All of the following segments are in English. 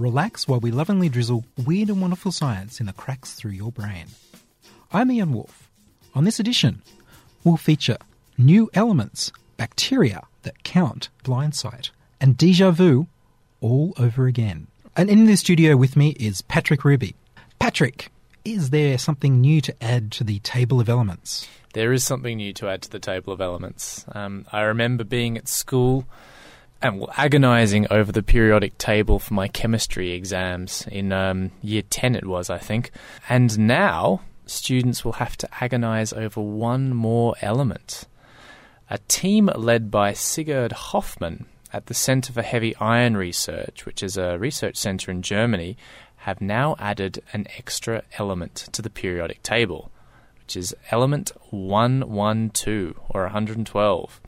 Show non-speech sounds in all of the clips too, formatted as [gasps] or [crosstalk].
Relax while we lovingly drizzle weird and wonderful science in the cracks through your brain. I'm Ian Wolfe. On this edition, we'll feature new elements, bacteria that count blindsight, and deja vu all over again. And in the studio with me is Patrick Ruby. Patrick, is there something new to add to the table of elements? There is something new to add to the table of elements. Um, I remember being at school and well, agonising over the periodic table for my chemistry exams in um, year 10, it was, I think. And now students will have to agonise over one more element. A team led by Sigurd Hofmann at the Centre for Heavy Ion Research, which is a research centre in Germany, have now added an extra element to the periodic table, which is element 112 or 112.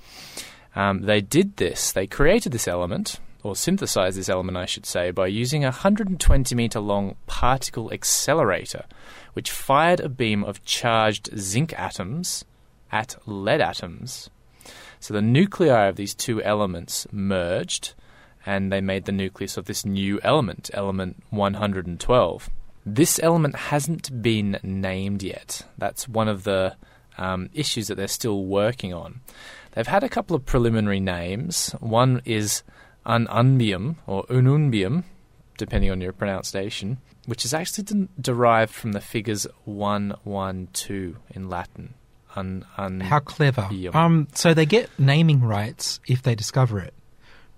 Um, they did this, they created this element, or synthesized this element, I should say, by using a 120 meter long particle accelerator, which fired a beam of charged zinc atoms at lead atoms. So the nuclei of these two elements merged, and they made the nucleus of this new element, element 112. This element hasn't been named yet. That's one of the um, issues that they're still working on. They've had a couple of preliminary names. One is ununbium or ununbium, depending on your pronunciation, which is actually de- derived from the figures 112 in Latin. Un, un, How clever. Um, so they get naming rights if they discover it.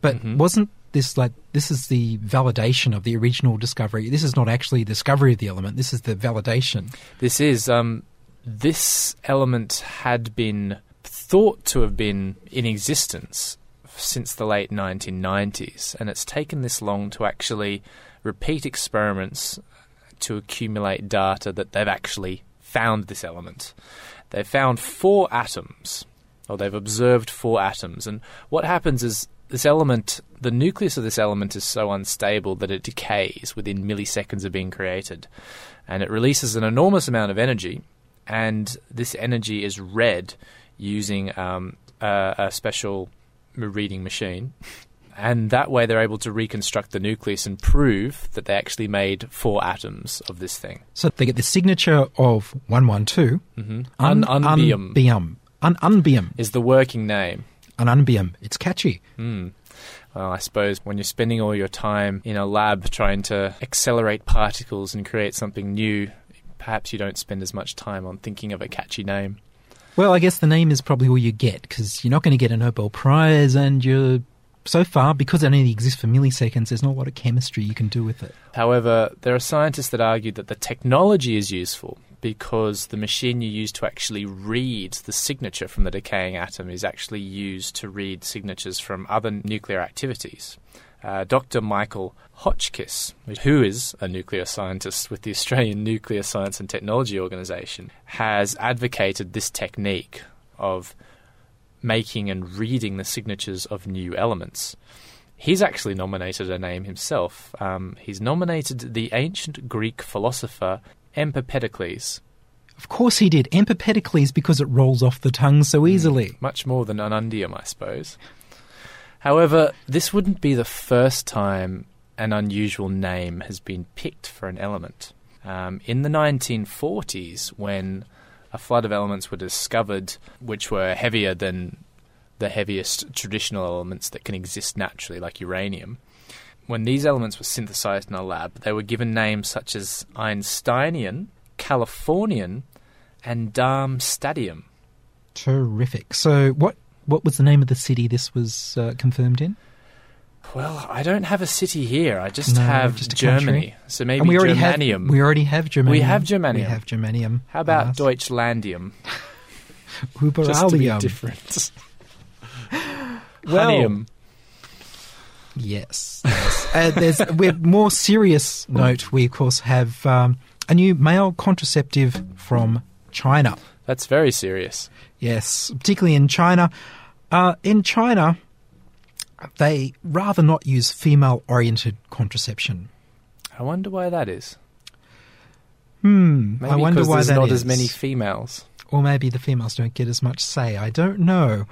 But Mhm. wasn't this like this is the validation of the original discovery? This is not actually the discovery of the element. This is the validation. This is um, this element had been thought to have been in existence since the late 1990s, and it's taken this long to actually repeat experiments to accumulate data that they've actually found this element. They've found four atoms, or they've observed four atoms, and what happens is this element, the nucleus of this element is so unstable that it decays within milliseconds of being created, and it releases an enormous amount of energy, and this energy is read using um, a, a special reading machine. And that way, they're able to reconstruct the nucleus and prove that they actually made four atoms of this thing. So they get the signature of one one two. Mm-hmm. Un- unbium Unbium. Un unbium. is the working name. An unbium. It's catchy. Hmm. Well, I suppose when you're spending all your time in a lab trying to accelerate particles and create something new, perhaps you don't spend as much time on thinking of a catchy name. Well, I guess the name is probably all you get because you're not going to get a Nobel Prize, and you're so far because it only exists for milliseconds. There's not a lot of chemistry you can do with it. However, there are scientists that argue that the technology is useful because the machine you use to actually read the signature from the decaying atom is actually used to read signatures from other nuclear activities. Uh, Dr. Michael Hotchkiss, who is a nuclear scientist with the Australian Nuclear Science and Technology Organisation, has advocated this technique of making and reading the signatures of new elements. He's actually nominated a name himself. Um, he's nominated the ancient Greek philosopher Empedocles, Of course he did. Empedocles because it rolls off the tongue so easily. much more than Unundium, I suppose. However, this wouldn't be the first time an unusual name has been picked for an element. Um, in the 1940s, when a flood of elements were discovered which were heavier than the heaviest traditional elements that can exist naturally, like uranium, when these elements were synthesized in a lab, they were given names such as Einsteinium, Californium, and Darmstadtium. Terrific. So what what was the name of the city this was uh, confirmed in? Well, I don't have a city here. I just No, have just Germany. country. So maybe and we already Germanium. have we already have Germanium. We have Germanium. We have Germanium. How about Yes. Deutschlandium? [laughs] Just to be Uberalium. different. [laughs] Well, Honeyum. Yes. yes. uh, with more serious note, we of course have um, a new male contraceptive from China. That's very serious. Yes, particularly in China. Uh, in China, they rather not use female-oriented contraception. I wonder why that is. Hmm. Maybe I wonder why there's not is. as many females. Or maybe the females don't get as much say. I don't know.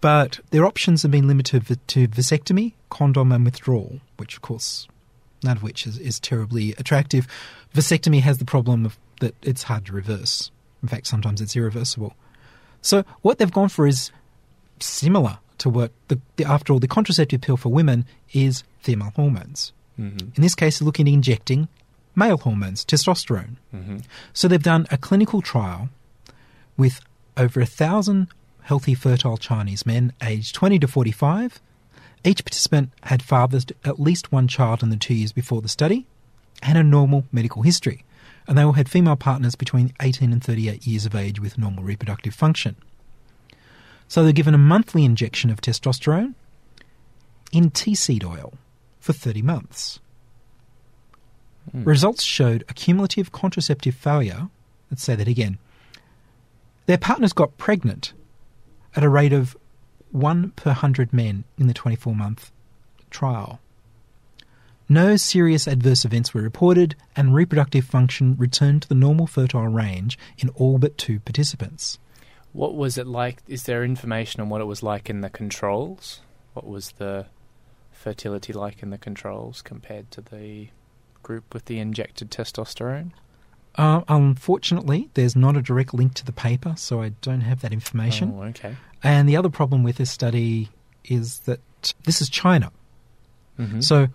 But their options have been limited to vasectomy, condom, and withdrawal, which, of course, none of which is, is terribly attractive. Vasectomy has the problem of that it's hard to reverse. In fact, sometimes it's irreversible. So what they've gone for is similar to what the, the after all the contraceptive pill for women is female hormones. Mm-hmm. In this case, they're looking at injecting male hormones, testosterone. Mm-hmm. So they've done a clinical trial with over a thousand healthy, fertile Chinese men aged 20 to 45. Each participant had fathered at least one child in the two years before the study and a normal medical history. And they all had female partners between 18 and 38 years of age with normal reproductive function. So they're given a monthly injection of testosterone in tea seed oil for 30 months. Hmm. Results showed a cumulative contraceptive failure. Let's say that again. Their partners got pregnant at a rate of one per hundred men in the 24 month trial. No serious adverse events were reported, and reproductive function returned to the normal fertile range in all but two participants. What was it like? Is there information on what it was like in the controls? What was the fertility like in the controls compared to the group with the injected testosterone? Uh, unfortunately, there's not a direct link to the paper, so I don't have that information. Oh, okay. And the other problem with this study is that this is China. Mhm. So,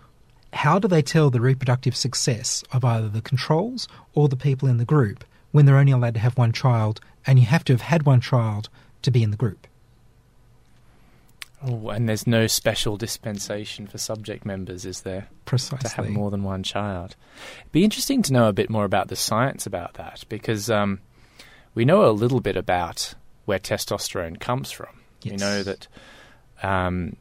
how do they tell the reproductive success of either the controls or the people in the group when they're only allowed to have one child and you have to have had one child to be in the group? Oh, and there's no special dispensation for subject members, is there? Precisely. to have more than one child. It'd be interesting to know a bit more about the science about that because um, we know a little bit about where testosterone comes from. We know that um,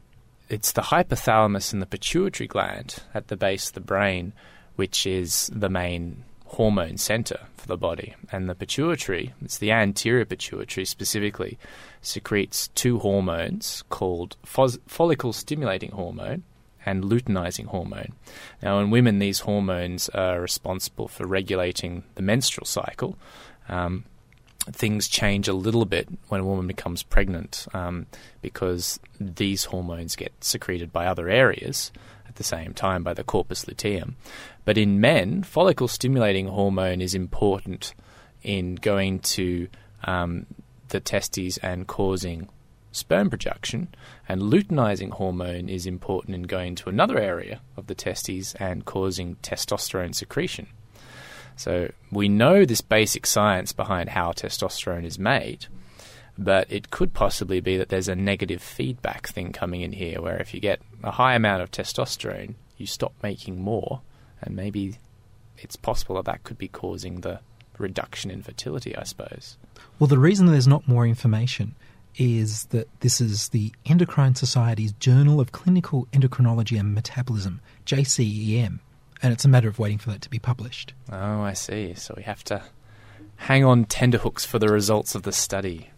it's the hypothalamus and the pituitary gland at the base of the brain, which is the main hormone center for the body. And the pituitary, it's the anterior pituitary specifically, secretes two hormones called follicle stimulating hormone and luteinizing hormone. Now, in women, these hormones are responsible for regulating the menstrual cycle. Um, things change a little bit when a woman becomes pregnant um, because these hormones get secreted by other areas at the same time by the corpus luteum. But in men, follicle stimulating hormone is important in going to um, the testes and causing sperm production, and luteinizing hormone is important in going to another area of the testes and causing testosterone secretion. So we know this basic science behind how testosterone is made, but it could possibly be that there's a negative feedback thing coming in here where if you get a high amount of testosterone, you stop making more, and maybe it's possible that that could be causing the reduction in fertility, I suppose. Well, the reason there's not more information is that this is the Endocrine Society's Journal of Clinical Endocrinology and Metabolism, JCEM, and it's a matter of waiting for that to be published. Oh, I see. So we have to hang on tenterhooks for the results of the study.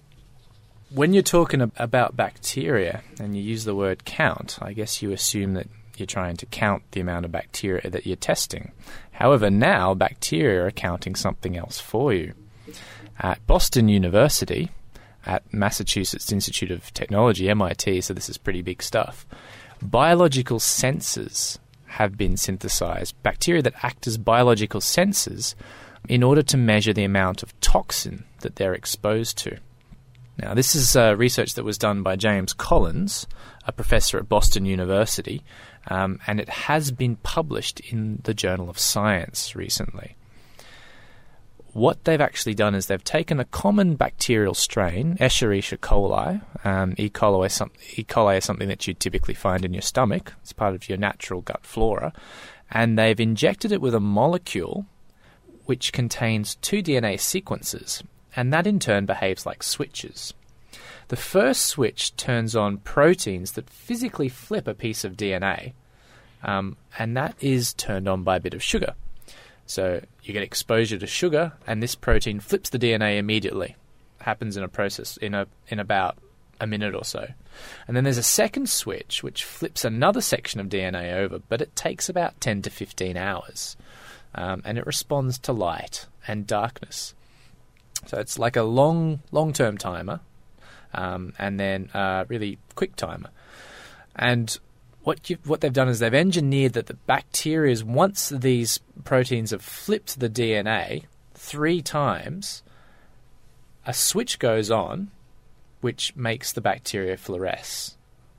When you're talking about bacteria and you use the word count, I guess you assume that you're trying to count the amount of bacteria that you're testing. However, now bacteria are counting something else for you. At Boston University, at Massachusetts Institute of Technology, MIT, so this is pretty big stuff, biological sensors have been synthesized, bacteria that act as biological sensors in order to measure the amount of toxin that they're exposed to. Now, this is uh, research that was done by James Collins, a professor at Boston University, um, and it has been published in the Journal of Science recently. What they've actually done is they've taken a common bacterial strain, Escherichia coli. Um, e. coli, e. coli is something that you typically find in your stomach. It's part of your natural gut flora. And they've injected it with a molecule which contains two DNA sequences, and that in turn behaves like switches. The first switch turns on proteins that physically flip a piece of DNA, um, and that is turned on by a bit of sugar. So you get exposure to sugar, and this protein flips the DNA immediately. It Happens in a process in a in about a minute or so. And then there's a second switch which flips another section of DNA over, but it takes about 10 to 15 hours. Um, and it responds to light and darkness. So it's like a long, long term timer um, and then a really quick timer. And what you, what they've done is they've engineered that the bacteria, once these proteins have flipped the DNA three times, a switch goes on which makes the bacteria fluoresce,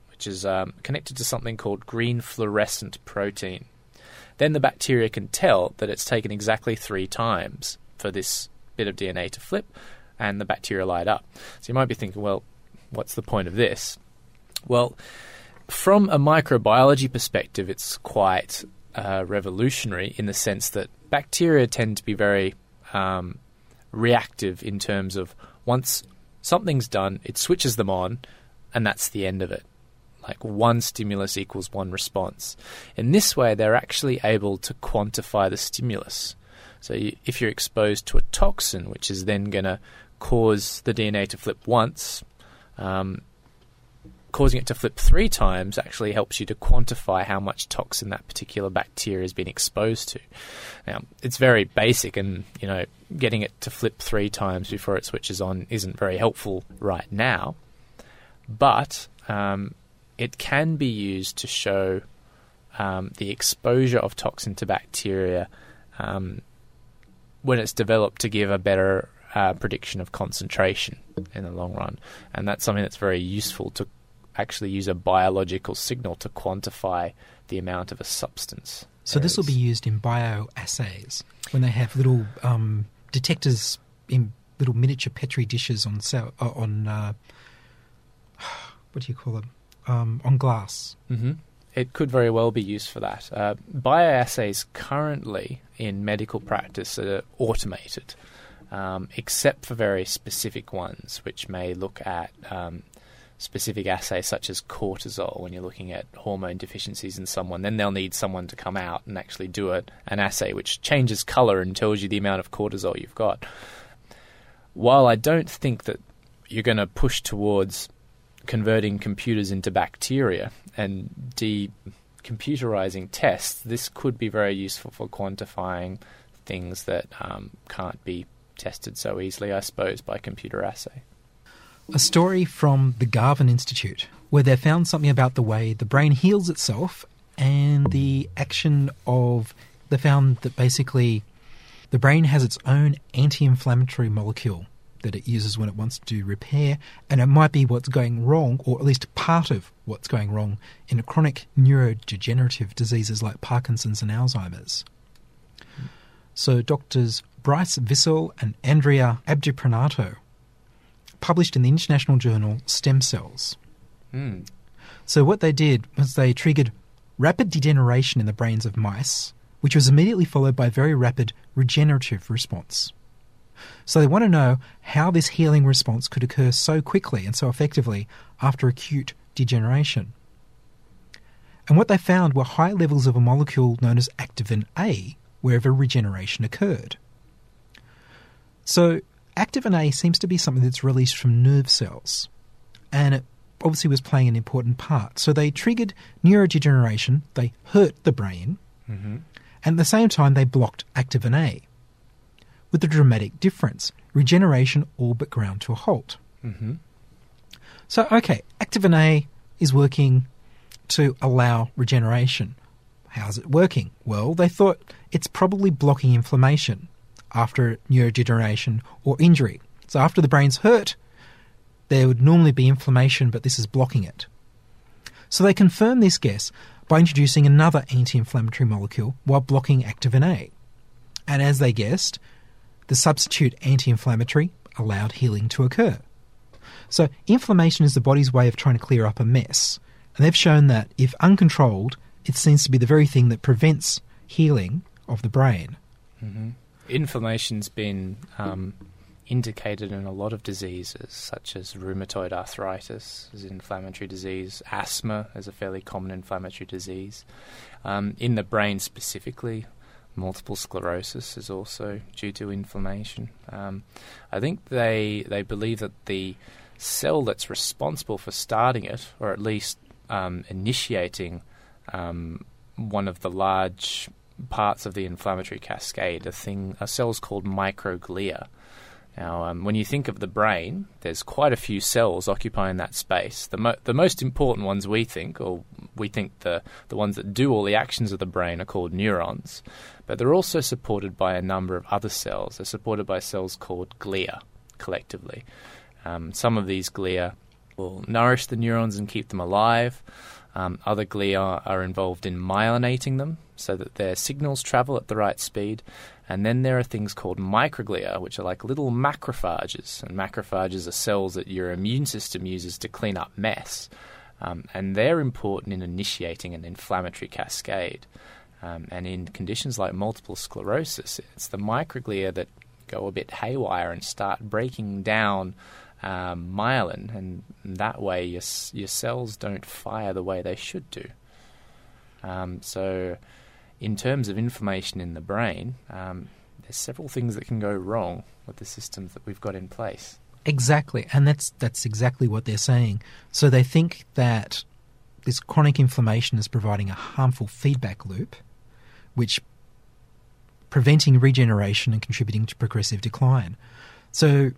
which is um, connected to something called green fluorescent protein. Then the bacteria can tell that it's taken exactly three times for this bit of DNA to flip, and the bacteria light up. So you might be thinking, well, what's the point of this? Well, from a microbiology perspective, it's quite uh, revolutionary in the sense that bacteria tend to be very um, reactive in terms of once something's done, it switches them on, and that's the end of it. Like one stimulus equals one response. In this way, they're actually able to quantify the stimulus. So you, if you're exposed to a toxin, which is then going to cause the DNA to flip once, um, causing it to flip three times actually helps you to quantify how much toxin that particular bacteria has been exposed to. Now, it's very basic, and you know, getting it to flip three times before it switches on isn't very helpful right now, but um, it can be used to show um, the exposure of toxin to bacteria um, when it's developed to give a better uh, prediction of concentration in the long run, and that's something that's very useful to actually use a biological signal to quantify the amount of a substance. So this will be used in bioassays when they have little um, detectors in little miniature petri dishes on cell, uh, on uh, [sighs] what do you call them um, on glass. hmm It could very well be used for that. Uh, bioassays currently in medical practice are automated, um, except for very specific ones, which may look at um, specific assays such as cortisol when you're looking at hormone deficiencies in someone. Then they'll need someone to come out and actually do a, an assay which changes colour and tells you the amount of cortisol you've got. While I don't think that you're going to push towards converting computers into bacteria and de computerizing tests, this could be very useful for quantifying things that um, can't be tested so easily, I suppose, by computer assay. A story from the Garvan Institute, where they found something about the way the brain heals itself and the action of. They found that basically the brain has its own anti inflammatory molecule that it uses when it wants to do repair, and it might be what's going wrong, or at least part of what's going wrong, in chronic neurodegenerative diseases like Parkinson's and Alzheimer's. So, doctors Bryce Vissel and Andrea Abdipranoto published in the international journal Stem Cells. Hmm. So, what they did was they triggered rapid degeneration in the brains of mice, which was immediately followed by very rapid regenerative response. So, they want to know how this healing response could occur so quickly and so effectively after acute degeneration. And what they found were high levels of a molecule known as activin A wherever regeneration occurred. So, activin A seems to be something that's released from nerve cells, and it obviously was playing an important part. So, they triggered neurodegeneration, they hurt the brain, and at the same time, they blocked activin A. With a dramatic difference regeneration all but ground to a halt. Mm-hmm. So, okay, activin A is working to allow regeneration. How's it working? Well, they thought it's probably blocking inflammation after neurodegeneration or injury. So, after the brain's hurt, there would normally be inflammation, but this is blocking it. So, they confirmed this guess by introducing another anti inflammatory molecule while blocking activin A. And as they guessed, the substitute anti inflammatory allowed healing to occur. So, inflammation is the body's way of trying to clear up a mess. And they've shown that if uncontrolled, it seems to be the very thing that prevents healing of the brain. Mm-hmm. Inflammation's been um, indicated in a lot of diseases, such as rheumatoid arthritis is an inflammatory disease, asthma is a fairly common inflammatory disease. Um, in the brain specifically, multiple sclerosis is also due to inflammation. Um, I think they they believe that the cell that's responsible for starting it, or at least um, initiating um, one of the large parts of the inflammatory cascade, a thing, a cell's called microglia. Now, um, when you think of the brain, there's quite a few cells occupying that space. The, mo- the most important ones we think, or we think the, the ones that do all the actions of the brain, are called neurons. But they're also supported by a number of other cells. They're supported by cells called glia, collectively. Um, some of these glia will nourish the neurons and keep them alive. Um, other glia are involved in myelinating them so that their signals travel at the right speed. And then there are things called microglia, which are like little macrophages. And macrophages are cells that your immune system uses to clean up mess. Um, and they're important in initiating an inflammatory cascade. Um, and in conditions like multiple sclerosis, it's the microglia that go a bit haywire and start breaking down um, myelin, and that way your your cells don't fire the way they should do. Um, so, in terms of inflammation in the brain, um, there's several things that can go wrong with the systems that we've got in place. Exactly, and that's that's exactly what they're saying. So they think that this chronic inflammation is providing a harmful feedback loop, which preventing regeneration and contributing to progressive decline. So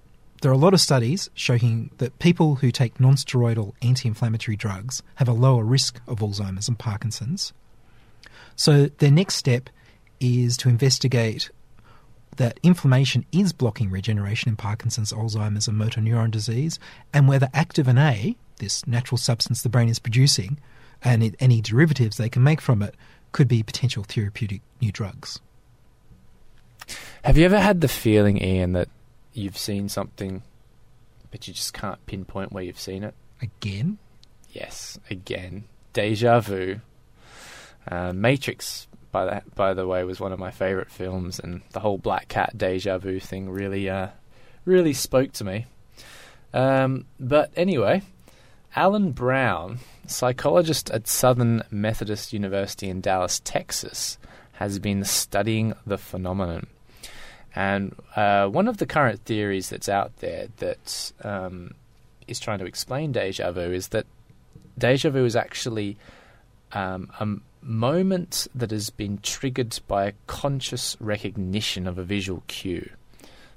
there are a lot of studies showing that people who take non-steroidal anti-inflammatory drugs have a lower risk of Alzheimer's and Parkinson's. So their next step is to investigate that inflammation is blocking regeneration in Parkinson's, Alzheimer's, and motor neuron disease, and whether activin A, this natural substance the brain is producing, and it, any derivatives they can make from it, could be potential therapeutic new drugs. Have you ever had the feeling, Ian, that you've seen something, but you just can't pinpoint where you've seen it? Again? Yes, again. Deja vu. Uh, Matrix, by the, by the way, was one of my favourite films, and the whole Black Cat deja vu thing really, uh, really spoke to me. Um, but anyway, Alan Brown, psychologist at Southern Methodist University in Dallas, Texas, has been studying the phenomenon. And uh, one of the current theories that's out there that um, is trying to explain deja vu is that deja vu is actually um, a moment that has been triggered by a conscious recognition of a visual cue.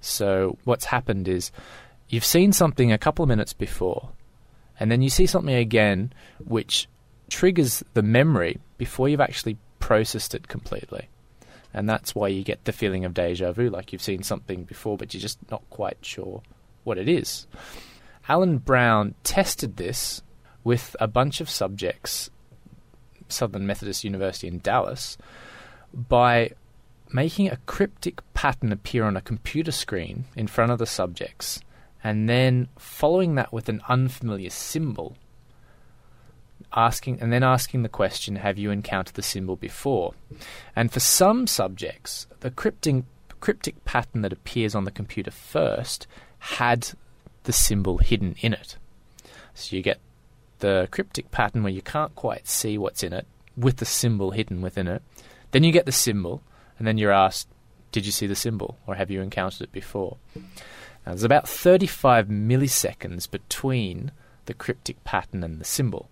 So, what's happened is you've seen something a couple of minutes before, and then you see something again which triggers the memory before you've actually processed it completely. And that's why you get the feeling of deja vu, like you've seen something before, but you're just not quite sure what it is. Alan Brown tested this with a bunch of subjects, Southern Methodist University in Dallas, by making a cryptic pattern appear on a computer screen in front of the subjects, and then following that with an unfamiliar symbol asking and then asking the question have you encountered the symbol before? And for some subjects the cryptic cryptic pattern that appears on the computer first had the symbol hidden in it. So you get the cryptic pattern where you can't quite see what's in it with the symbol hidden within it. Then you get the symbol and then you're asked did you see the symbol or have you encountered it before? Now, there's about 35 milliseconds between the cryptic pattern and the symbol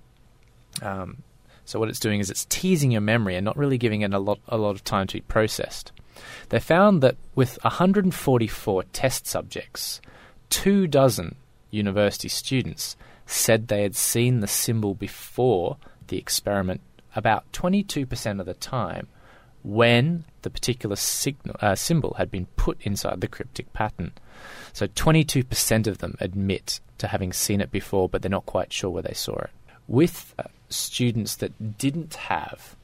um, so what it's doing is it's teasing your memory and not really giving it a lot a lot of time to be processed. They found that with 144 test subjects, two dozen university students said they had seen the symbol before the experiment about 22% of the time when the particular signal, uh, symbol had been put inside the cryptic pattern. So 22% of them admit to having seen it before, but they're not quite sure where they saw it. With uh, students that didn't have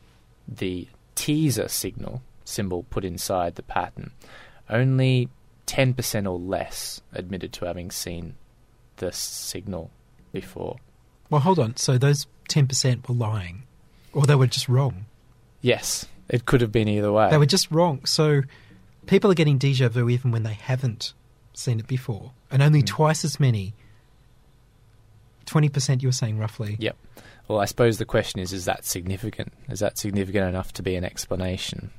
the teaser signal symbol put inside the pattern, only 10% or less admitted to having seen the signal before. Well, hold on. So those 10% were lying, or they were just wrong. Yes, it could have been either way. They were just wrong. So people are getting deja vu even when they haven't seen it before, and only hmm. twice as many. Twenty percent, you were saying roughly. Yep. Well, I suppose the question is: Is that significant? Is that significant enough to be an explanation?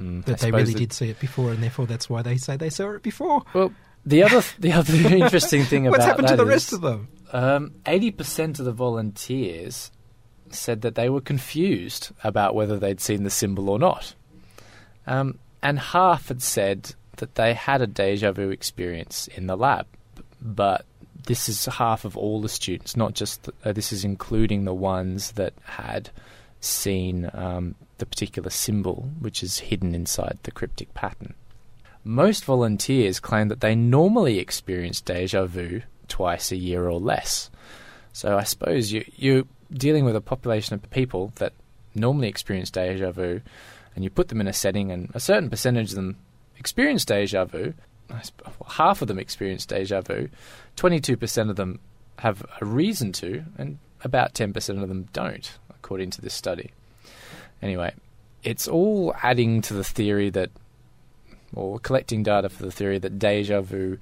Mm, I That they really that- did see it before, and therefore that's why they say they saw it before. Well, the other the other [laughs] interesting thing about What's happened to the rest of them? Um, 80% of the volunteers said that they were confused about whether they'd seen the symbol or not. Um, and half had said that they had a deja vu experience in the lab. But this is half of all the students, not just, uh, this is including the ones that had seen um, the particular symbol, which is hidden inside the cryptic pattern. Most volunteers claim that they normally experience deja vu twice a year or less. So I suppose you, you're dealing with a population of people that normally experience deja vu, and you put them in a setting, and a certain percentage of them experience deja vu. Half of them experience deja vu. 22% of them have a reason to, and about 10% of them don't, according to this study. Anyway, it's all adding to the theory that or collecting data for the theory that deja vu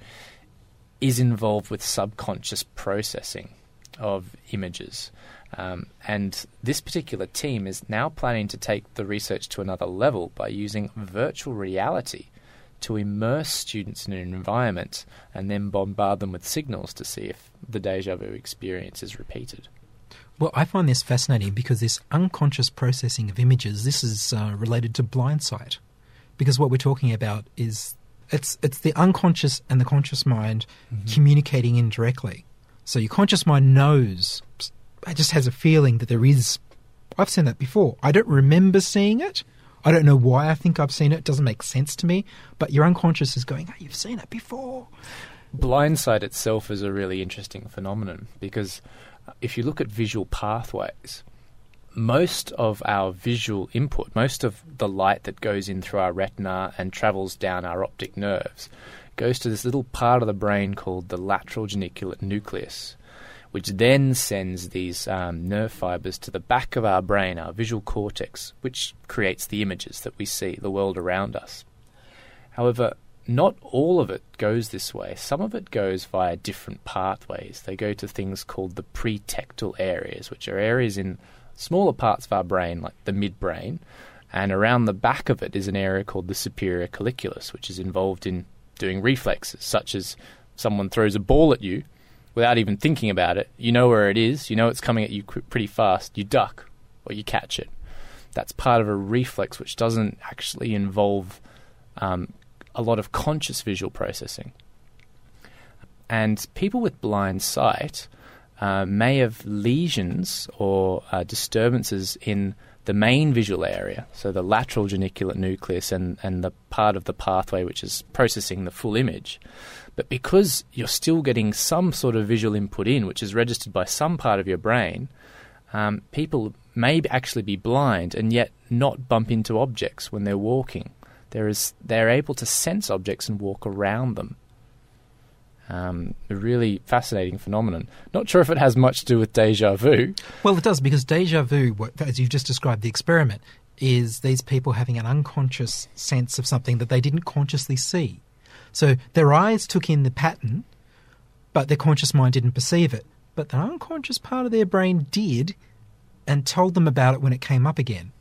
is involved with subconscious processing of images. Um, and this particular team is now planning to take the research to another level by using virtual reality to immerse students in an environment and then bombard them with signals to see if the deja vu experience is repeated. Well, I find this fascinating because this unconscious processing of images, this is uh, related to blindsight. Because what we're talking about is it's it's the unconscious and the conscious mind communicating indirectly. So your conscious mind knows, it just has a feeling that there is. I've seen that before. I don't remember seeing it. I don't know why I think I've seen it. It doesn't make sense to me. But your unconscious is going, oh, you've seen it before. Blindsight itself is a really interesting phenomenon because if you look at visual pathways, most of our visual input, most of the light that goes in through our retina and travels down our optic nerves, goes to this little part of the brain called the lateral geniculate nucleus, which then sends these um, nerve fibers to the back of our brain, our visual cortex, which creates the images that we see, the world around us. However, not all of it goes this way. Some of it goes via different pathways. They go to things called the pretectal areas, which are areas in smaller parts of our brain, like the midbrain, and around the back of it is an area called the superior colliculus, which is involved in doing reflexes, such as someone throws a ball at you without even thinking about it. You know where it is, you know it's coming at you pretty fast, you duck or you catch it. That's part of a reflex which doesn't actually involve um, a lot of conscious visual processing. And people with blind sight uh, may have lesions or uh, disturbances in the main visual area, so the lateral geniculate nucleus and, and the part of the pathway which is processing the full image. But because you're still getting some sort of visual input in, which is registered by some part of your brain, um, people may actually be blind and yet not bump into objects when they're walking. There is, they're able to sense objects and walk around them. Um, a really fascinating phenomenon. Not sure if it has much to do with deja vu. Well, it does because deja vu, as you've just described the experiment, is these people having an unconscious sense of something that they didn't consciously see. So their eyes took in the pattern, but their conscious mind didn't perceive it. But the unconscious part of their brain did and told them about it when it came up again.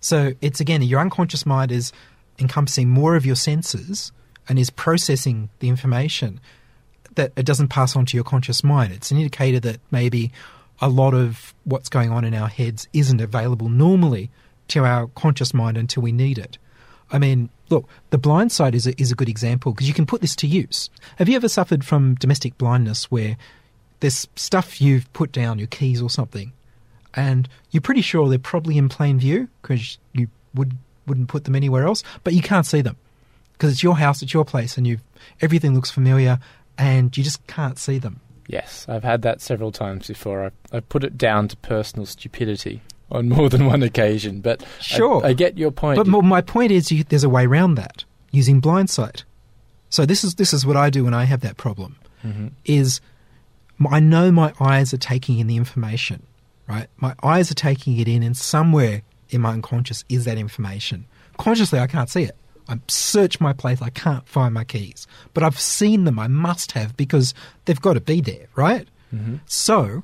So it's again, your unconscious mind is encompassing more of your senses and is processing the information that it doesn't pass on to your conscious mind. It's an indicator that maybe a lot of what's going on in our heads isn't available normally to our conscious mind until we need it. I mean, look, the blindsight is a, is a good example because you can put this to use. Have you ever suffered from domestic blindness where there's stuff you've put down, your keys or something, and you're pretty sure they're probably in plain view because you would, wouldn't put them anywhere else, but you can't see them because it's your house, it's your place, and you everything looks familiar, and you just can't see them. Yes, I've had that several times before. I, I put it down to personal stupidity on [laughs] more than one occasion, but Sure. I, get your point. But my point is, you, there's a way around that using blindsight. So this is this is what I do when I have that problem. Mm-hmm. Is I know my eyes are taking in the information, right? My eyes are taking it in, and somewhere in my unconscious is that information. Consciously, I can't see it. I search my place, I can't find my keys. But I've seen them, I must have, because they've got to be there, right? Mm-hmm. So,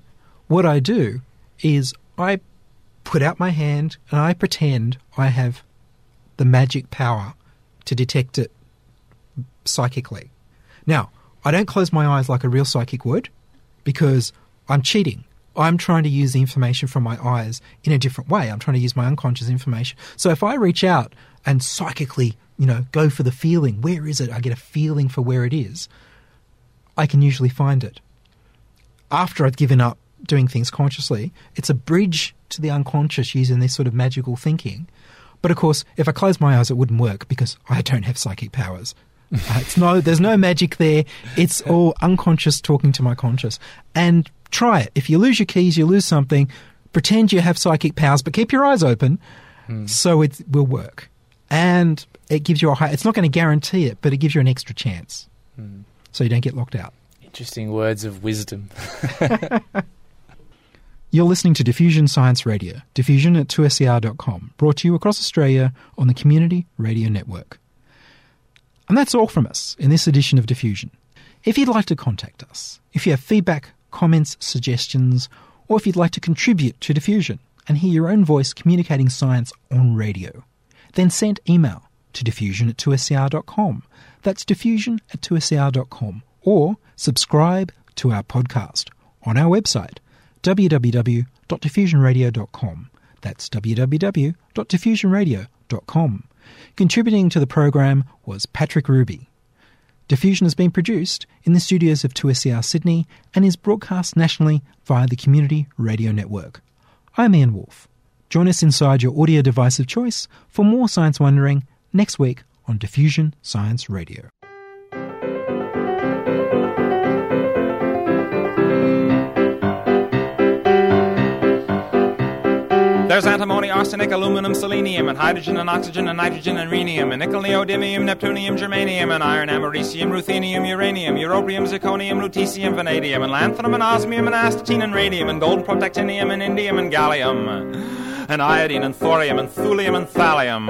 what I do is I put out my hand and I pretend I have the magic power to detect it psychically. Now, I don't close my eyes like a real psychic would because I'm cheating. I'm trying to use the information from my eyes in a different way. I'm trying to use my unconscious information. So if I reach out and psychically, you know, go for the feeling, where is it? I get a feeling for where it is. I can usually find it. After I've given up doing things consciously, it's a bridge to the unconscious using this sort of magical thinking. But of course, if I close my eyes, it wouldn't work because I don't have psychic powers. Uh, it's no, there's no magic there. It's [laughs] all unconscious talking to my conscious. And try it. If you lose your keys, you lose something. Pretend you have psychic powers, but keep your eyes open, so it will work. And it gives you a high. It's not going to guarantee it, but it gives you an extra chance, hmm. so you don't get locked out. Interesting words of wisdom. [laughs] You're listening to Diffusion Science Radio, diffusion at 2ser.com, brought to you across Australia on the Community Radio Network. And that's all from us in this edition of Diffusion. If you'd like to contact us, if you have feedback, comments, suggestions, or if you'd like to contribute to Diffusion and hear your own voice communicating science on radio, then send email to diffusion at 2ser.com. That's diffusion at 2ser.com. Or subscribe to our podcast on our website, www.diffusionradio.com. That's www.diffusionradio.com. Contributing to the program was Patrick Ruby. Diffusion has been produced in the studios of 2SER Sydney and is broadcast nationally via the Community Radio Network. I'm Ian Wolfe. Join us inside your audio device of choice for more science wondering next week on Diffusion Science Radio. There's antimony, arsenic, aluminum, selenium, and hydrogen and oxygen and nitrogen and rhenium, and nickel, neodymium, neptunium, germanium, and iron, americium, ruthenium, uranium, europium, zirconium, lutetium, vanadium, and lanthanum, and osmium, and astatine, and radium, and golden protactinium, and indium, and gallium, and iodine, and thorium, and thulium, and thallium.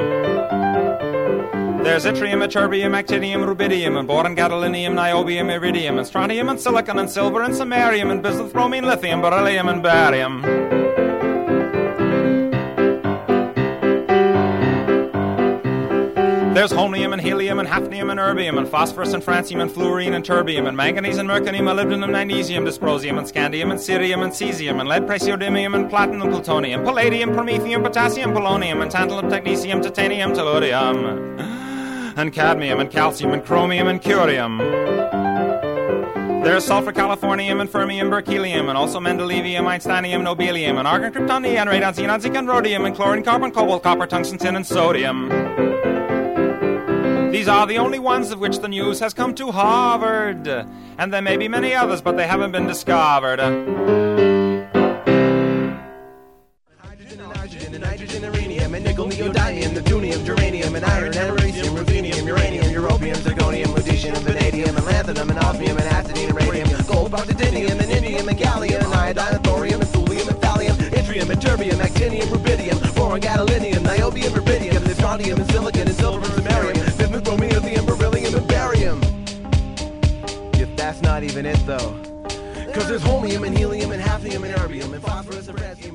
There's yttrium, ytterbium, actinium, rubidium, and boron, gadolinium, niobium, iridium, and strontium, and silicon, and silver, and samarium, and bismuth, bromine, lithium, beryllium, and barium. There's holmium and helium and hafnium and erbium and phosphorus and francium and fluorine and terbium and manganese and mercury, molybdenum, magnesium, dysprosium and scandium and cerium and cesium and lead, praseodymium and platinum, plutonium, palladium, promethium, potassium, polonium and tantalum, technetium, titanium, tellurium [gasps] and cadmium and calcium and chromium and curium. There's sulfur, californium, and fermium, berkelium, and also mendelevium, einsteinium, nobelium, and argon, krypton, neon, radon, xenon, zinc, and rhodium, and chlorine, carbon, cobalt, copper, tungsten, tin, and sodium. These are the only ones of which the news has come to Harvard. And there may be many others, but they haven't been discovered. Hydrogen and nitrogen and nitrogen and rhenium and nickel, neodymium, neptunium, germanium and iron, americium, ruthenium, uranium, europium, zirconium, lutetium, vanadium and lanthanum and osmium and astatine and radium, gold, titanium and indium and gallium and iodine and thorium and thulium and thallium, yttrium and terbium, actinium, rubidium, boron, gadolinium, not even it though. Cause there's holmium and helium and hafnium and erbium and phosphorus and red.